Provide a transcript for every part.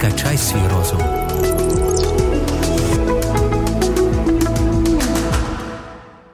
Качай свій розум.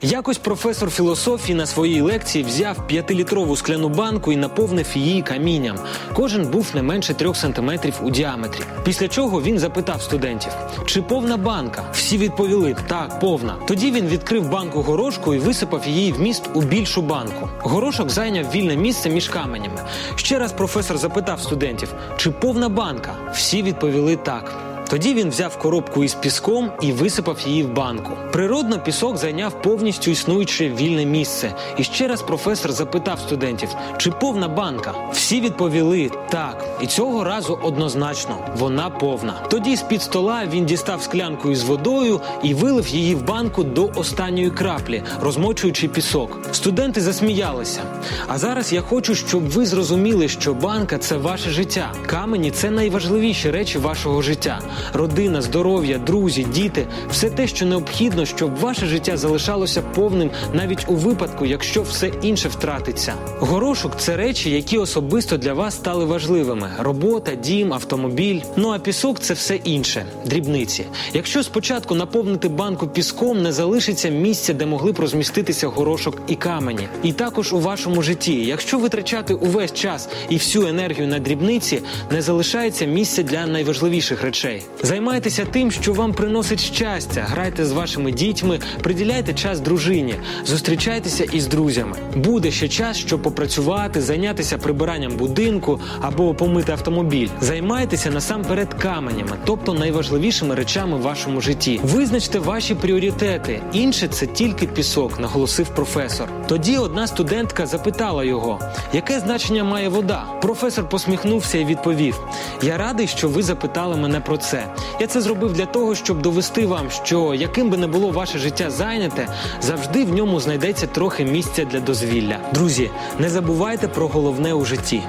Якось професор філософії на своїй лекції взяв п'ятилітрову скляну банку і наповнив її камінням. Кожен був не менше трьох сантиметрів у діаметрі. Після чого він запитав студентів, чи повна банка? Всі відповіли так, повна. Тоді він відкрив банку горошку і висипав її вміст у більшу банку. Горошок зайняв вільне місце між каменями. Ще раз професор запитав студентів, чи повна банка? Всі відповіли так. Тоді він взяв коробку із піском і висипав її в банку. Природно, пісок зайняв повністю існуюче вільне місце. І ще раз професор запитав студентів, чи повна банка. Всі відповіли так. І цього разу однозначно вона повна. Тоді з під стола він дістав склянку із водою і вилив її в банку до останньої краплі, розмочуючи пісок. Студенти засміялися. А зараз я хочу, щоб ви зрозуміли, що банка це ваше життя. Камені це найважливіші речі вашого життя родина, здоров'я, друзі, діти все те, що необхідно, щоб ваше життя залишалося повним навіть у випадку, якщо все інше втратиться. Горошок це речі, які особисто для вас стали важливими: робота, дім, автомобіль. Ну а пісок це все інше, дрібниці. Якщо спочатку наповнити банку піском, не залишиться місця, де могли б розміститися горошок і камені. І також у вашому житті, якщо витрачати увесь час і всю енергію на дрібниці, не залишається місця для найважливіших речей. Займайтеся тим, що вам приносить щастя. Грайте з вашими дітьми, приділяйте час дружині, зустрічайтеся із друзями. Буде ще час, щоб попрацювати, зайнятися прибиранням будинку або помити автомобіль. Займайтеся насамперед каменями, тобто найважливішими речами в вашому житті. Визначте ваші пріоритети. Інше це тільки пісок, наголосив професор. Тоді одна студентка запитала його, яке значення має вода. Професор посміхнувся і відповів: Я радий, що ви запитали мене про це. Я це зробив для того, щоб довести вам, що яким би не було ваше життя зайняте, завжди в ньому знайдеться трохи місця для дозвілля. Друзі, не забувайте про головне у житті.